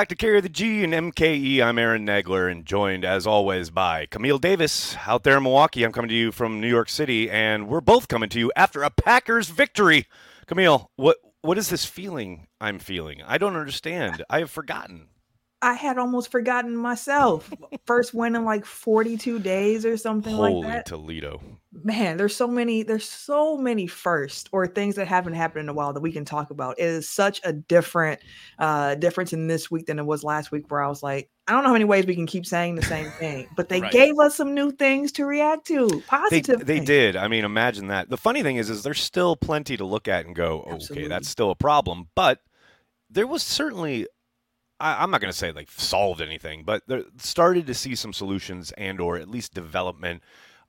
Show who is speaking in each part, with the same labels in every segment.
Speaker 1: Back to Carry the G and MKE. I'm Aaron Nagler and joined as always by Camille Davis out there in Milwaukee. I'm coming to you from New York City, and we're both coming to you after a Packers victory. Camille, what what is this feeling I'm feeling? I don't understand. I have forgotten.
Speaker 2: I had almost forgotten myself. First win in like 42 days or something
Speaker 1: Holy
Speaker 2: like that.
Speaker 1: Toledo.
Speaker 2: Man, there's so many, there's so many first or things that haven't happened in a while that we can talk about. It is such a different uh difference in this week than it was last week where I was like, I don't know how many ways we can keep saying the same thing, but they
Speaker 1: Right.
Speaker 2: gave us some new things to react to.
Speaker 1: They,
Speaker 2: Positive.
Speaker 1: they
Speaker 2: things.
Speaker 1: did. I mean, imagine that. The funny thing is, is there's still plenty to look at and go, okay, that's still a problem. But there was certainly, I, I'm not going to say like solved anything, but started to see some solutions and or at least development.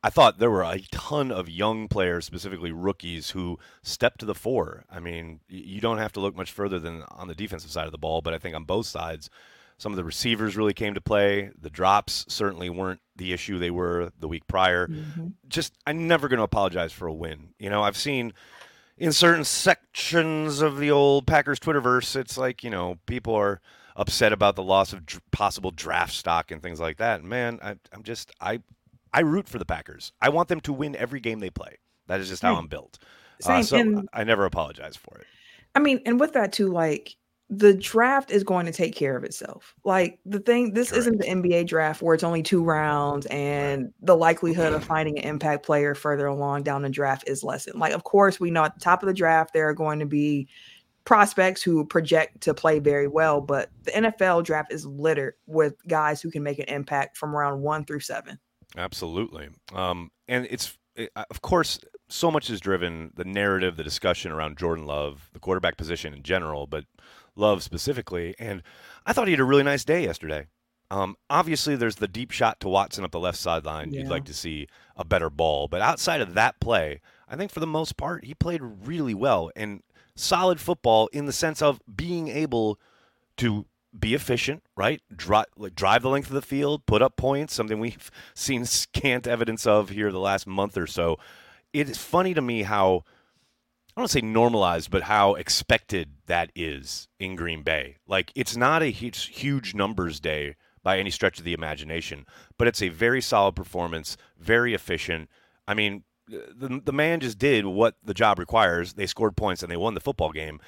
Speaker 1: I thought there were a ton of young players, specifically rookies, who stepped to the fore. I mean, you don't have to look much further than on the defensive side of the ball, but I think on both sides, some of the receivers really came to play. The drops certainly weren't the issue they were the week prior
Speaker 2: Mhm.
Speaker 1: just I'm never going to apologize for a win. You know, I've seen in certain sections of the old Packers Twitterverse, it's like you know people are upset about the loss of dr- possible draft stock and things like that. Man, I, I'm just I I root for the Packers. I want them to win every game they play. That is just how I'm built.
Speaker 2: Same.
Speaker 1: Uh, so
Speaker 2: and
Speaker 1: I never apologize for it.
Speaker 2: I mean, and with that too, like the draft is going to take care of itself. Like the thing, this isn't the NBA draft where it's only two rounds and the likelihood of finding an impact player further along down the draft is lessened. Like, of course, we know at the top of the draft there are going to be prospects who project to play very well, but the NFL draft is littered with guys who can make an impact from round one through seven.
Speaker 1: Absolutely. Um, and it's, it, uh, of course, so much is driven the narrative, the discussion around Jordan Love, the quarterback position in general, but Love specifically. And I thought he had a really nice day yesterday. Um, obviously, there's the deep shot to Watson up the left sideline. You'd like to see a better ball. But outside of that play, I think for the most part, he played really well and solid football in the sense of being able to be efficient, right? Drive, drive the length of the field, put up points, something we've seen scant evidence of here the last month or so. It is funny to me how I don't say normalized, but how expected that is in Green Bay. Like it's not a huge, huge numbers day by any stretch of the imagination, but it's a very solid performance, very efficient. I mean, the the man just did what the job requires. They scored points and they won the football game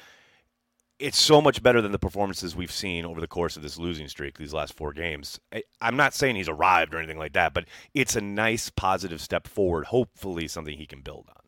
Speaker 1: it's so much better than the performances we've seen over the course of this losing streak these last four games. I, I'm not saying he's arrived or anything like that, but it's a nice positive step forward. Hopefully, something he can build on.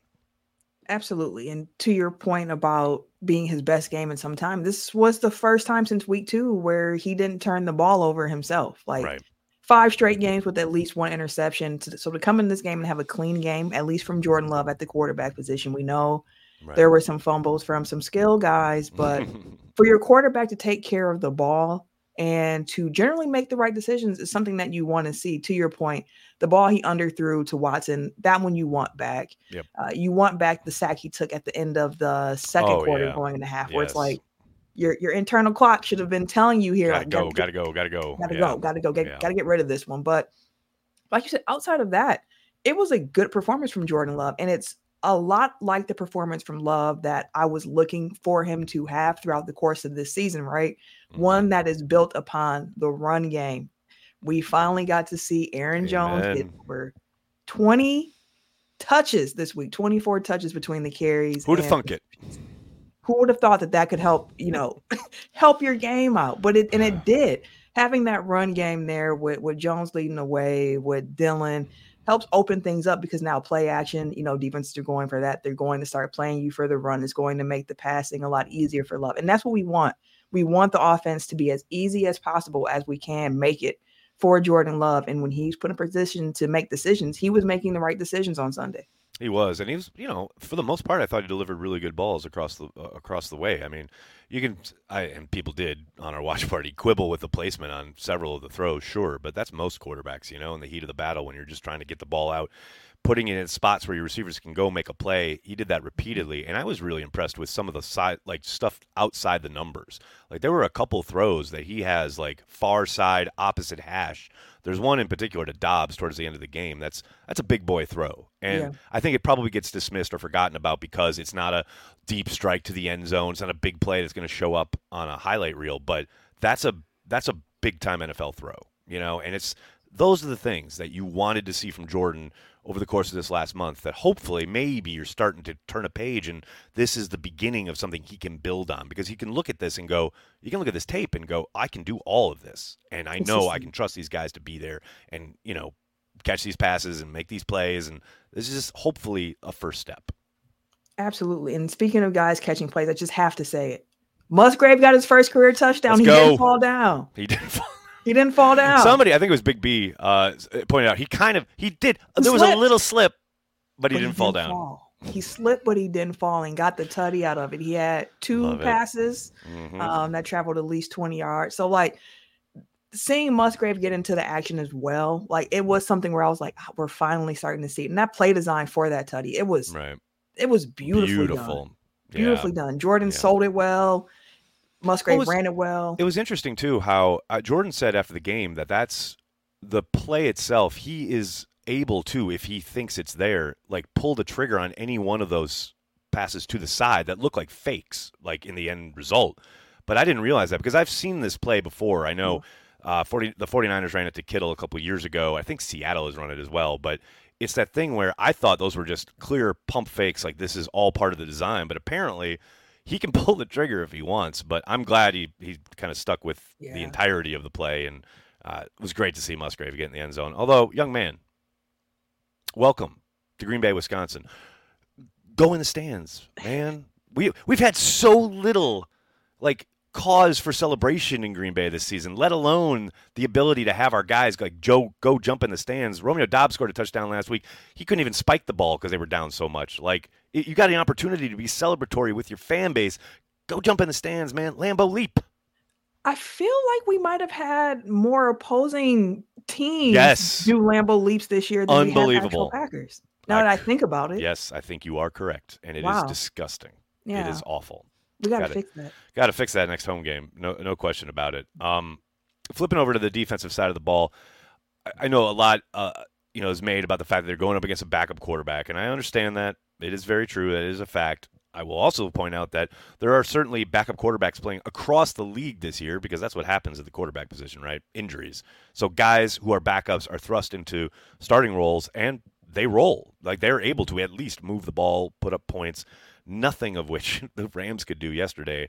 Speaker 2: Absolutely. And to your point about being his best game in some time, this was the first time since week two where he didn't turn the ball over himself. Like
Speaker 1: right.
Speaker 2: Five straight games with at least one interception. To- So to come in this game and have a clean game, at least from Jordan Love at the quarterback position, we know
Speaker 1: Right.
Speaker 2: there were some fumbles from some skill guys, but for your quarterback to take care of the ball and to generally make the right decisions is something that you want to see. To your point, the ball he underthrew to Watson, that one you want back.
Speaker 1: Yep.
Speaker 2: Uh, you want back the sack he took at the end of the second
Speaker 1: Oh,
Speaker 2: quarter
Speaker 1: yeah.
Speaker 2: going into half, where it's like your your internal clock should have been telling you here,
Speaker 1: gotta
Speaker 2: like,
Speaker 1: go,
Speaker 2: get-
Speaker 1: gotta go, gotta go.
Speaker 2: gotta
Speaker 1: Yeah.
Speaker 2: go, gotta go, get,
Speaker 1: Yeah.
Speaker 2: gotta get rid of this one. But like you said, outside of that, it was a good performance from Jordan Love, and it's a lot like the performance from Love that I was looking for him to have throughout the course of this season. Right,
Speaker 1: Mhm.
Speaker 2: one that is built upon the run game. We finally got to see Aaron Jones get over twenty touches this week, twenty four touches between the carries.
Speaker 1: Who'd have thunk it?
Speaker 2: Who would have thought that that could help you know help your game out? But it and it did. Having that run game there with with jones leading the way with Dillon helps open things up because now play action you know defenses are going for that. They're going to start playing you for the run. It's going to make the passing a lot easier for love. And that's what we want. We want the offense to be as easy as possible as we can make it for jordan love. And when he's put in position to make decisions he was making the right decisions on sunday
Speaker 1: He was, and he was, you know, for the most part, I thought he delivered really good balls across the uh, across the way. I mean, you can, I and people did on our watch party quibble with the placement on several of the throws, sure, but that's most quarterbacks, you know, in the heat of the battle when you're just trying to get the ball out, putting it in spots where your receivers can go make a play. He did that repeatedly, and I was really impressed with some of the side like stuff outside the numbers. Like there were a couple throws that he has like far side opposite hash. There's one in particular to Doubs towards the end of the game. That's that's a big boy throw, and
Speaker 2: Yeah.
Speaker 1: I think it probably gets dismissed or forgotten about because it's not a deep strike to the end zone. It's not a big play that's going to show up on a highlight reel, but that's a that's a big time NFL throw, you know, and it's those are the things that you wanted to see from Jordan over the course of this last month that hopefully maybe you're starting to turn a page and this is the beginning of something he can build on because he can look at this and go you can look at this tape and go I can do all of this and I know I can trust these guys to be there and you know catch these passes and make these plays and this is just hopefully a first step.
Speaker 2: Absolutely. And speaking of guys catching plays, I just have to say it. Musgrave got his first career touchdown.
Speaker 1: Let's
Speaker 2: he
Speaker 1: go.
Speaker 2: didn't fall down.
Speaker 1: He didn't fall
Speaker 2: He didn't fall down.
Speaker 1: Somebody, I think it was Big B, uh, pointed out he kind of he did.
Speaker 2: He
Speaker 1: there was a little slip, but he
Speaker 2: but
Speaker 1: didn't fall down.
Speaker 2: fall. He slipped, but he didn't fall and got the tutty out of it. He had two
Speaker 1: Love
Speaker 2: passes
Speaker 1: Mhm.
Speaker 2: um, that traveled at least 20 yards. So, like, seeing Musgrave get into the action as well, like, it was something where I was like, "Ah, we're finally starting to see it. And that play design for that tutty, it was,
Speaker 1: right,
Speaker 2: it was beautifully done.
Speaker 1: beautiful, Yeah.
Speaker 2: Beautifully done. Jordan
Speaker 1: Yeah.
Speaker 2: sold it well. Musgrave ran it well.
Speaker 1: It was interesting too how uh, Jordan said after the game that that's the play itself. He is able to, if he thinks it's there, like pull the trigger on any one of those passes to the side that look like fakes, like in the end result. But I didn't realize that because I've seen this play before. I know uh, 40, the 49ers ran it to Kittle a couple years ago. I think Seattle has run it as well. But it's that thing where I thought those were just clear pump fakes, like this is all part of the design. But apparently, he can pull the trigger if he wants. But I'm glad he he kind of stuck with the entirety of the play, and uh, it was great to see Musgrave get in the end zone. Although, young man, welcome to Green Bay, Wisconsin. Go in the stands, man. We we've had so little like cause for celebration in Green Bay this season, let alone the ability to have our guys like Joe go jump in the stands. Romeo Doubs scored a touchdown last week. He couldn't even spike the ball because they were down so much. Like you got an opportunity to be celebratory with your fan base. Go jump in the stands, man. Lambeau leap.
Speaker 2: I feel like we might have had more opposing teams
Speaker 1: Yes.
Speaker 2: do Lambeau leaps this year than we
Speaker 1: Unbelievable.
Speaker 2: actual Packers. Now
Speaker 1: I-
Speaker 2: that I think about it,
Speaker 1: Yes, I think you are correct, and it is
Speaker 2: Wow.
Speaker 1: disgusting.
Speaker 2: yeah,
Speaker 1: It is awful.
Speaker 2: we got to
Speaker 1: got it.
Speaker 2: fix that.
Speaker 1: Got to fix that next home game. No, no question about it. Um, flipping over to the defensive side of the ball, I, I know a lot, uh, you know, is made about the fact that they're going up against a backup quarterback, and I understand that. It is very true. That is a fact. I will also point out that there are certainly backup quarterbacks playing across the league this year because that's what happens at the quarterback position, right? Injuries. So guys who are backups are thrust into starting roles and they roll. Like they're able to at least move the ball, put up points, nothing of which the Rams could do yesterday.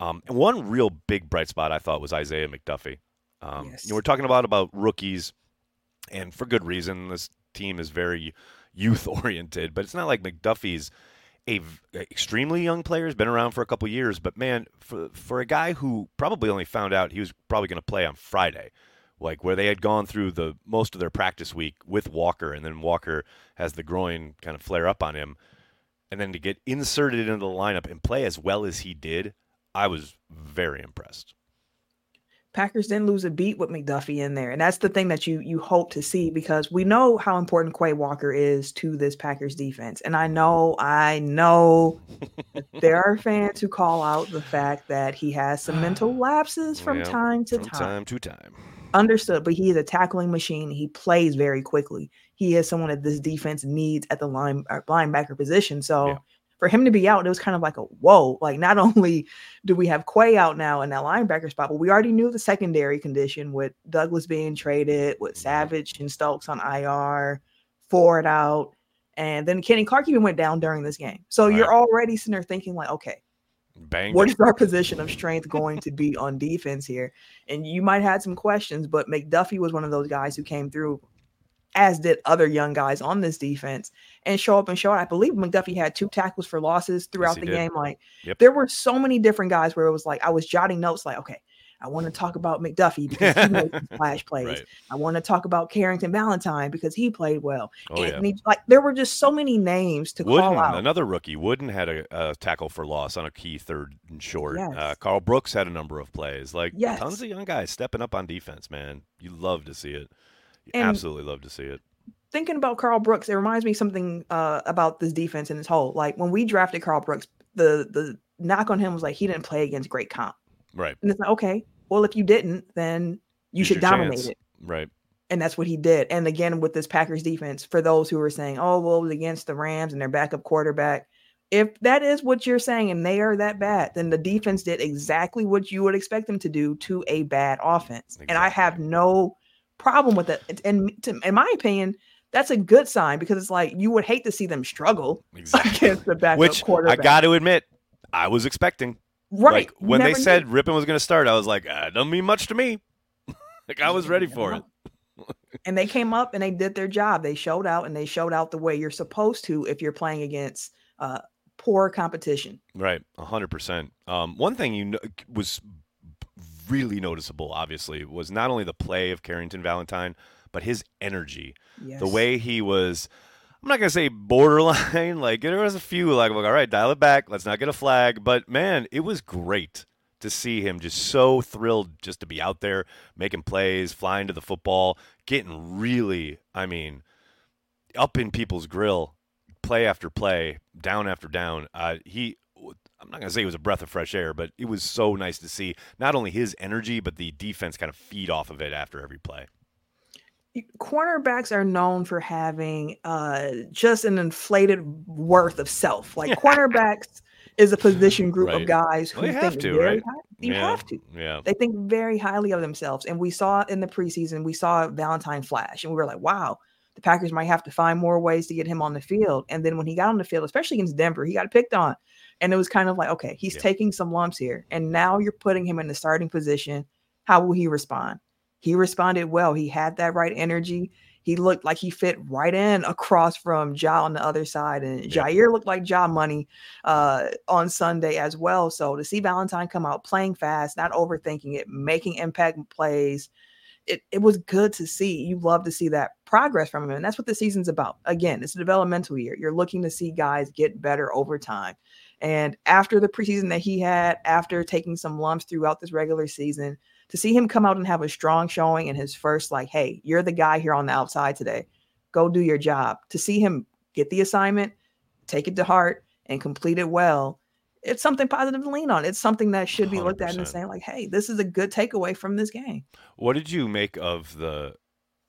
Speaker 1: Um, and one real big bright spot I thought was Isaiah McDuffie. Um,
Speaker 2: Yes.
Speaker 1: you know, we're talking about about rookies, and for good reason. This team is very youth oriented, but it's not like McDuffie's a v- extremely young player. He's been around for a couple years, but man, for for a guy who probably only found out he was probably going to play on Friday, like where they had gone through the most of their practice week with Walker, and then Walker has the groin kind of flare up on him, and then to get inserted into the lineup and play as well as he did, I was very impressed.
Speaker 2: Packers didn't lose a beat with McDuffie in there, and that's the thing that you you hope to see because we know how important Quay Walker is to this Packers defense, and I know I know there are fans who call out the fact that he has some mental lapses from
Speaker 1: Yeah,
Speaker 2: time to
Speaker 1: From time to time.
Speaker 2: Understood, but he is a tackling machine. He plays very quickly. He is someone that this defense needs at the line uh, linebacker position. So
Speaker 1: Yeah.
Speaker 2: For him to be out, it was kind of like a whoa. Like not only do we have Quay out now in that linebacker spot, but we already knew the secondary condition with Douglas being traded, with mm-hmm. Savage and Stokes on IR, Ford out, and then Kenny Clark even went down during this game. So you're already sitting there thinking like, okay,
Speaker 1: Bang.
Speaker 2: what is our position of strength going to be on defense here? And you might have some questions, but McDuffie was one of those guys who came through, as did other young guys on this defense, and show up and show out. I believe McDuffie had two tackles for losses throughout
Speaker 1: he
Speaker 2: the
Speaker 1: did.
Speaker 2: game. Like
Speaker 1: Yep.
Speaker 2: there were so many different guys where it was like I was jotting notes, like, okay, I want to talk about McDuffie because he made splash plays.
Speaker 1: Right.
Speaker 2: I want to talk about Carrington Valentine because he played well.
Speaker 1: Oh yeah.
Speaker 2: Like there were just so many names to
Speaker 1: Wooden,
Speaker 2: call out.
Speaker 1: another rookie. Wooden had a, a tackle for loss on a key third and short. Uh, Karl Brooks had a number of plays. Like
Speaker 2: Yes.
Speaker 1: tons of young guys stepping up on defense, man. You love to see it.
Speaker 2: And-
Speaker 1: absolutely love to see it.
Speaker 2: thinking about Karl Brooks, it reminds me something uh, about this defense in its whole. Like when we drafted Karl Brooks, the the knock on him was like he didn't play against great comp,
Speaker 1: Right.
Speaker 2: and it's like okay, well if you didn't, then you
Speaker 1: Use
Speaker 2: should dominate
Speaker 1: chance.
Speaker 2: it,
Speaker 1: Right.
Speaker 2: and that's what he did. And again with this Packers defense, for those who were saying, oh well, it was against the Rams and their backup quarterback, if that is what you're saying and they are that bad, then the defense did exactly what you would expect them to do to a bad offense. And I have no problem with it. And to, in my opinion, that's a good sign because it's like you would hate to see them struggle exactly. against the backup
Speaker 1: Which
Speaker 2: quarterback.
Speaker 1: I got to admit, I was expecting.
Speaker 2: Right.
Speaker 1: Like, when they said knew. Was going to start, I was like, ah, it doesn't mean much to me. like I was ready for it.
Speaker 2: and they came up and they did their job. They showed out and they showed out the way you're supposed to if you're playing against uh, poor competition.
Speaker 1: Right, hundred um, percent. One thing you know, was really noticeable, obviously, was not only the play of Carrington Valentine, but his energy. Yes. The way he was. I'm not gonna say borderline. Like there was a few like, all right, dial it back. Let's not get a flag. But man, it was great to see him just so thrilled just to be out there making plays, flying to the football, getting really, I mean, up in people's grill play after play, down after down. Uh, he, I'm not going to say it was a breath of fresh air, but it was so nice to see not only his energy, but the defense kind of feed off of it after every play.
Speaker 2: Cornerbacks are known for having uh, just an inflated worth of self. Like cornerbacks is a position group right. of guys who
Speaker 1: well,
Speaker 2: think
Speaker 1: to,
Speaker 2: very
Speaker 1: right?
Speaker 2: high. You
Speaker 1: yeah.
Speaker 2: have to.
Speaker 1: Yeah.
Speaker 2: They think very highly of themselves. And we saw in the preseason, we saw Valentine flash, and we were like, wow, the Packers might have to find more ways to get him on the field. And then when he got on the field, especially against Denver, he got picked on. And it was kind of like, okay, he's yeah. taking some lumps here. And now you're putting him in the starting position. How will he respond? He responded well. He had that right energy. He looked like he fit right in across from Ja on the other side. And yeah. Jaire looked like Ja money uh, on Sunday as well. So to see Valentine come out playing fast, not overthinking it, making impact plays, it, it was good to see. You love to see that progress from him. And that's what the season's about. Again, it's a developmental year. You're looking to see guys get better over time. And after the preseason that he had, after taking some lumps throughout this regular season, to see him come out and have a strong showing in his first, like, hey, you're the guy here on the outside today. Go do your job. To see him get the assignment, take it to heart, and complete it well it's something positive to lean on. It's something that should be looked 100%. at and saying like, "Hey, this is a good takeaway from this game."
Speaker 1: What did you make of the?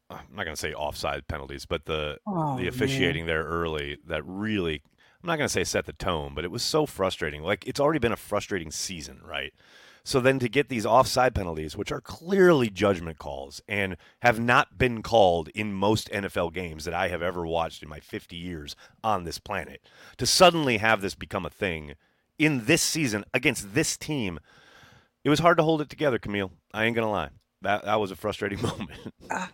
Speaker 1: Uh, I'm not going to say offside penalties, but the oh, the officiating man. there early that really. I'm not going to say set the tone, but it was so frustrating. Like it's already been a frustrating season, right? So then to get these offside penalties, which are clearly judgment calls and have not been called in most NFL games that I have ever watched in my 50 years on this planet, to suddenly have this become a thing in this season against this team, it was hard to hold it together, Camille. I ain't gonna lie. That that was a frustrating moment. Uh,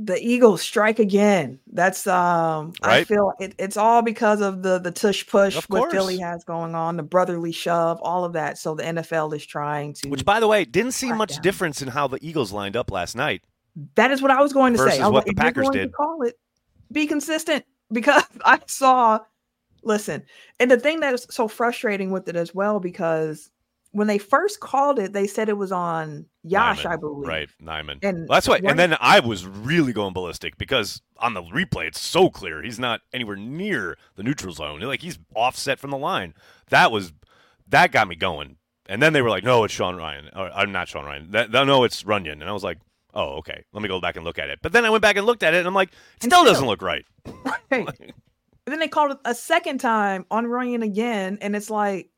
Speaker 2: the Eagles strike again. That's um right? I feel it, it's all because of the the tush push what Philly has going on, the brotherly shove, all of that. So the NFL is trying to
Speaker 1: Which by the way, didn't see much down. difference in how the Eagles lined up last night.
Speaker 2: That is what I was going to
Speaker 1: say.
Speaker 2: I
Speaker 1: what
Speaker 2: like,
Speaker 1: the Packers did.
Speaker 2: call it. Be consistent because I saw Listen, and the thing that is so frustrating with it as well, because when they first called it, they said it was on Yosh,
Speaker 1: Nijman,
Speaker 2: I believe.
Speaker 1: Right, Nijman. And that's why. And then I was really going ballistic because on the replay, it's so clear he's not anywhere near the neutral zone. Like he's offset from the line. That was that got me going. And then they were like, "No, it's Sean Rhyan. Or, I'm uh, not Sean Rhyan. That, no, it's Runyan." And I was like, "Oh, okay. Let me go back and look at it." But then I went back and looked at it, and I'm like, "It still, still doesn't look right."
Speaker 2: Right. And then they called it a second time on Runyan again. And it's like,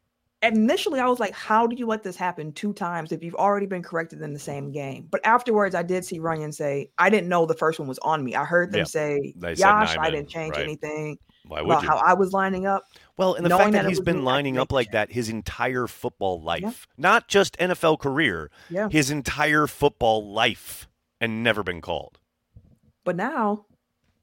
Speaker 2: initially I was like, how do you let this happen two times if you've already been corrected in the same game? But afterwards, I did see Runyan say, I didn't know the first one was on me. I heard them say, Yosh, I didn't change right. anything.
Speaker 1: Why would
Speaker 2: about
Speaker 1: you?
Speaker 2: how I was lining up.
Speaker 1: Well, and the fact that, that he's been lining up like that his entire football life, yeah. not just NFL career,
Speaker 2: yeah.
Speaker 1: his entire football life, and never been called.
Speaker 2: But now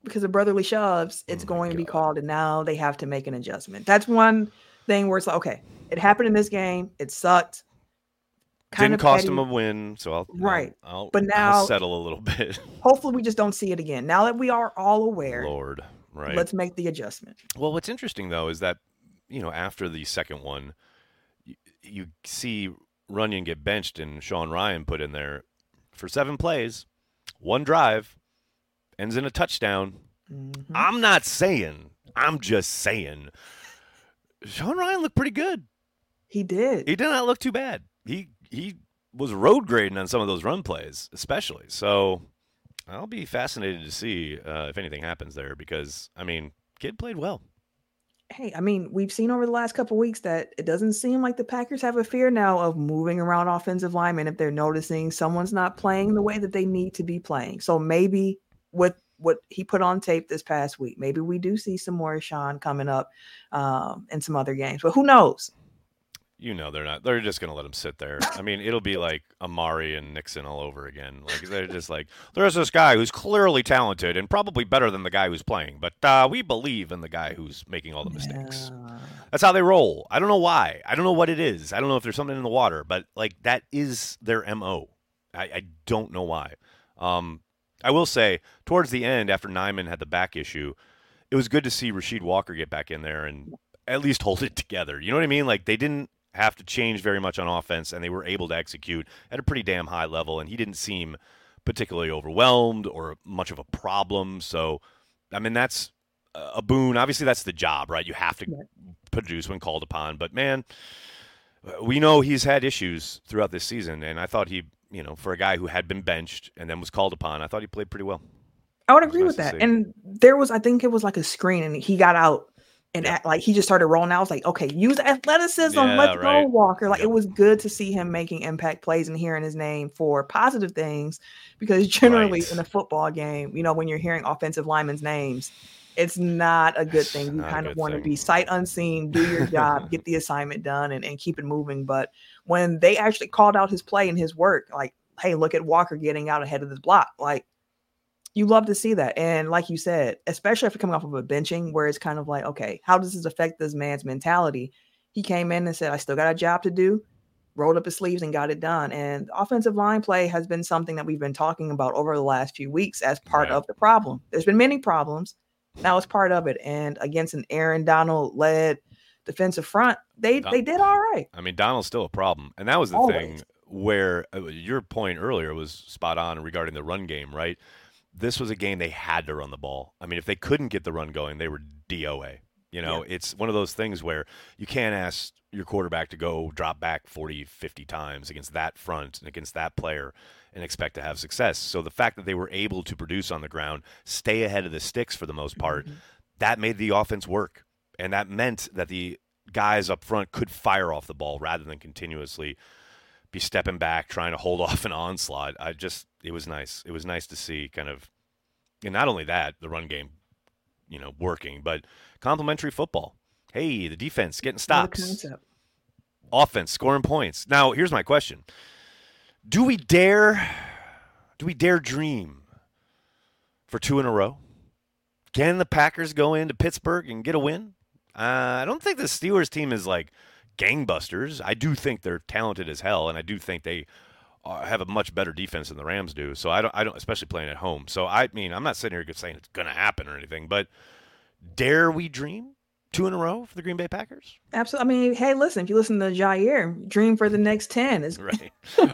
Speaker 2: because of brotherly shoves, it's oh going God. to be called, and now they have to make an adjustment. That's one thing where it's like, okay, it happened in this game, it sucked.
Speaker 1: Kind Didn't cost petty. him a win, so I'll
Speaker 2: right.
Speaker 1: I'll, I'll,
Speaker 2: but now
Speaker 1: I'll settle a little bit.
Speaker 2: hopefully, we just don't see it again. Now that we are all aware,
Speaker 1: Lord, right?
Speaker 2: Let's make the adjustment.
Speaker 1: Well, what's interesting though is that you know after the second one, you, you see Runyan get benched and Sean Rhyan put in there for seven plays, one drive, ends in a touchdown. Mm-hmm. I'm not saying. I'm just saying. Sean Rhyan looked pretty good.
Speaker 2: He did.
Speaker 1: He did not look too bad. He he was road grading on some of those run plays, especially. So I'll be fascinated to see uh, if anything happens there because I mean, kid played well.
Speaker 2: hey, I mean, we've seen over the last couple weeks that it doesn't seem like the Packers have a fear now of moving around offensive linemen if they're noticing someone's not playing the way that they need to be playing. So maybe with what he put on tape this past week, maybe we do see some more Sean coming up um, in some other games. But who knows?
Speaker 1: you know they're not they're just going to let him sit there. I mean it'll be like amari and nixon all over again. Like they're just like there's this guy who's clearly talented and probably better than the guy who's playing but uh, we believe in the guy who's making all the mistakes. Yeah. that's how they roll. I don't know why. I don't know what it is. I don't know if there's something in the water but like that is their mo i, I don't know why. Um, i will say towards the end after Nijman had the back issue it was good to see Rasheed Walker get back in there and at least hold it together. You know what I mean? Like they didn't have to change very much on offense, and they were able to execute at a pretty damn high level. And he didn't seem particularly overwhelmed or much of a problem. So, I mean, that's a boon. Obviously, that's the job, right? You have to produce when called upon. But man, we know he's had issues throughout this season, and I thought he, you know, for a guy who had been benched and then was called upon, I thought he played pretty well.
Speaker 2: I would agree nice with that. And there was, I think it was like a screen, and he got out and act, like he just started rolling out. I was like, okay, use athleticism. Yeah, let's right. go, Walker. Like yep. it was good to see him making impact plays and hearing his name for positive things because generally right. in a football game, you know, when you're hearing offensive linemen's names, it's not a good thing. You kind of want to be sight unseen, do your job, get the assignment done, and, and keep it moving. But when they actually called out his play and his work, like, hey, look at Walker getting out ahead of this block, like you love to see that. And like you said, especially after coming off of a benching where it's kind of like, okay, how does this affect this man's mentality? He came in and said, I still got a job to do, rolled up his sleeves and got it done. And offensive line play has been something that we've been talking about over the last few weeks as part of the problem. There's been many problems. Now it's part of it. And against an Aaron Donald led defensive front, they Don- they did all right.
Speaker 1: I mean, Donald's still a problem. And that was the Always. thing where uh, your point earlier was spot on regarding the run game, right? this was a game they had to run the ball. I mean, if they couldn't get the run going, they were DOA. You know, yeah. it's one of those things where you can't ask your quarterback to go drop back 40, 50 times against that front and against that player and expect to have success. So the fact that they were able to produce on the ground, stay ahead of the sticks for the most part, mm-hmm. that made the offense work. And that meant that the guys up front could fire off the ball rather than continuously be stepping back, trying to hold off an onslaught. I just, it was nice. It was nice to see kind of, and not only that, the run game, you know, working, but complementary football. Hey, the defense getting stops. Offense scoring points. Now, here's my question. Do we dare do we dare dream for two in a row? Can the Packers go into Pittsburgh and get a win? Uh, I don't think the Steelers team is like gangbusters. I do think they're talented as hell, and I do think they uh, have a much better defense than the Rams do. So I don't, I don't, especially playing at home. So I mean, I'm not sitting here saying it's going to happen or anything, but dare we dream? Two in a row for the Green Bay Packers?
Speaker 2: Absolutely. I mean, hey, listen, if you listen to Jaire, dream for the next 10 is
Speaker 1: right.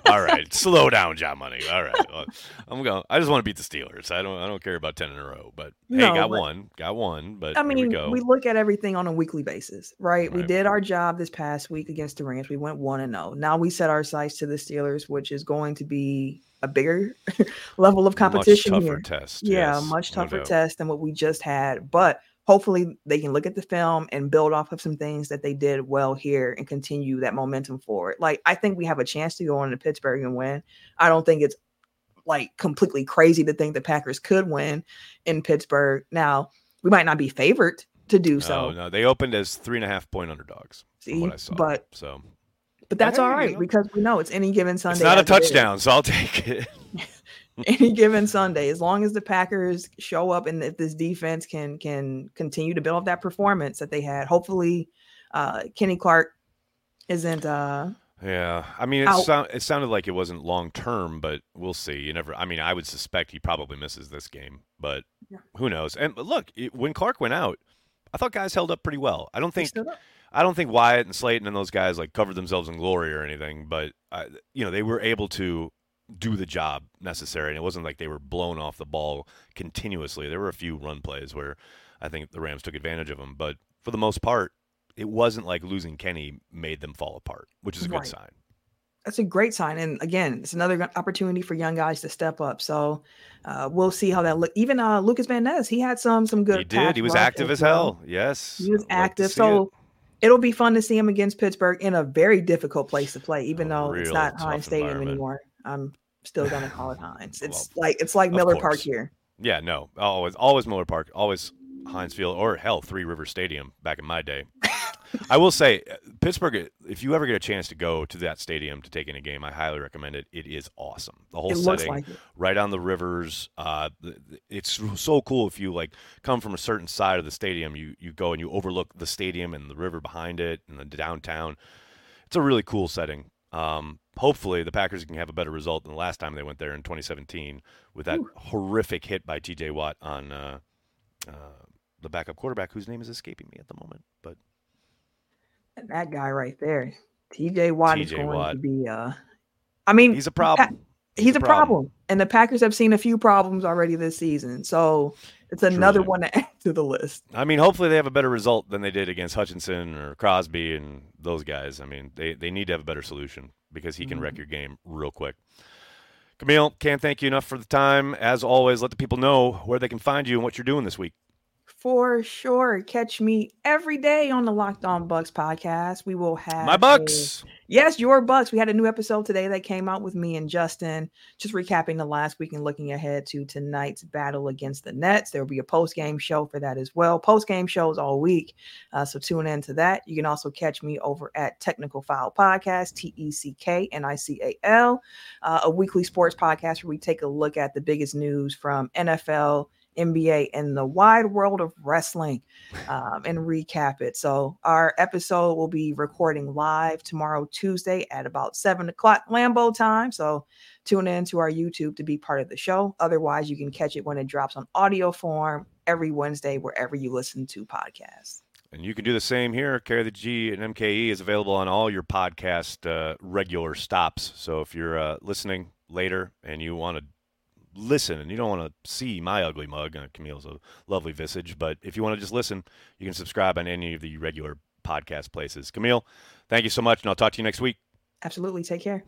Speaker 1: All right. Slow down, John Money. All right. Well, I'm going I just want to beat the Steelers. I don't I don't care about 10 in a row, but no, hey, got but, one. Got one, but
Speaker 2: I mean,
Speaker 1: we,
Speaker 2: we, look at everything on a weekly basis, right? right? We did our job this past week against the Rams. We went 1 and 0. Now we set our sights to the Steelers, which is going to be a bigger level of competition
Speaker 1: much tougher
Speaker 2: here.
Speaker 1: test.
Speaker 2: Yeah,
Speaker 1: yes,
Speaker 2: much tougher no test than what we just had, but hopefully they can look at the film and build off of some things that they did well here and continue that momentum forward. Like I think we have a chance to go into Pittsburgh and win. I don't think it's like completely crazy to think the Packers could win in Pittsburgh. Now we might not be favored to do so.
Speaker 1: No, no, they opened as three and a half point underdogs. See, what I saw.
Speaker 2: but
Speaker 1: so,
Speaker 2: but that's all right because we know it's any given Sunday.
Speaker 1: It's not a touchdown, so I'll take it.
Speaker 2: any given Sunday, as long as the Packers show up and if this defense can can continue to build up that performance that they had, hopefully uh, Kenny Clark isn't. Uh,
Speaker 1: yeah, I mean, it, so, it sounded like it wasn't long term, but we'll see. You never. I mean, I would suspect he probably misses this game, but yeah. who knows? And look, it, when Clark went out, I thought guys held up pretty well. I don't think. I don't think Wyatt and Slaton and those guys like covered themselves in glory or anything, but uh, you know they were able to do the job necessary. And it wasn't like they were blown off the ball continuously. There were a few run plays where I think the Rams took advantage of them, but for the most part, it wasn't like losing Kenny made them fall apart, which is a good sign.
Speaker 2: that's a great sign. And again, it's another opportunity for young guys to step up. So uh, we'll see how that look. Even uh, Lucas Van Ness, he had some some good.
Speaker 1: He did. He was active as, well. hell. Yes,
Speaker 2: he was active. So it. will be fun to see him against Pittsburgh in a very difficult place to play, even though it's not Heinz Stadium anymore. I'm still gonna call it Heinz. It's well, like it's like Miller Park here.
Speaker 1: Yeah, no, always always Miller Park, always Heinz Field or hell Three River Stadium back in my day. I will say, uh, Pittsburgh. If you ever get a chance to go to that stadium to take in a game, I highly recommend it. It is awesome. The whole it setting, like right on the rivers. Uh, it's so cool. If you like come from a certain side of the stadium, you you go and you overlook the stadium and the river behind it and the downtown. It's a really cool setting. Um, hopefully, the Packers can have a better result than the last time they went there in 2017 with that Ooh. horrific hit by T.J. Watt on uh, uh, the backup quarterback, whose name is escaping me at the moment, but
Speaker 2: and that guy right there, TJ Watt is going Watt. to be uh I mean
Speaker 1: he's a problem.
Speaker 2: He's, he's a, problem. problem. And the Packers have seen a few problems already this season. So it's another Truly. one to add to the list.
Speaker 1: I mean, hopefully they have a better result than they did against Hutchinson or Crosby and those guys. I mean, they, they need to have a better solution because he can mm-hmm. wreck your game real quick. Camille, can't thank you enough for the time. As always, let the people know where they can find you and what you're doing this week
Speaker 2: for sure. Catch me every day on the Locked On Bucks podcast. We will have
Speaker 1: my Bucks.
Speaker 2: A, yes, your Bucks. We had a new episode today that came out with me and Justin, just recapping the last week and looking ahead to tonight's battle against the Nets. There will be a post game show for that as well. Post game shows all week, uh, so tune in to that. You can also catch me over at Technical File Podcast, T E C K N I C A L, uh, a weekly sports podcast where we take a look at the biggest news from NFL NBA and the wide world of wrestling um, and recap it. So, our episode will be recording live tomorrow, Tuesday at about seven o'clock Lambeau time. So, tune in to our YouTube to be part of the show. Otherwise, you can catch it when it drops on audio form every Wednesday, wherever you listen to podcasts.
Speaker 1: And you can do the same here. Carry the G and MKE is available on all your podcast uh, regular stops. So if you're uh, listening later and you want to listen and you don't want to see my ugly mug, uh, Camille's a lovely visage, but if you want to just listen, you can subscribe on any of the regular podcast places. Camille, thank you so much, and I'll talk to you next week.
Speaker 2: Absolutely. Take care.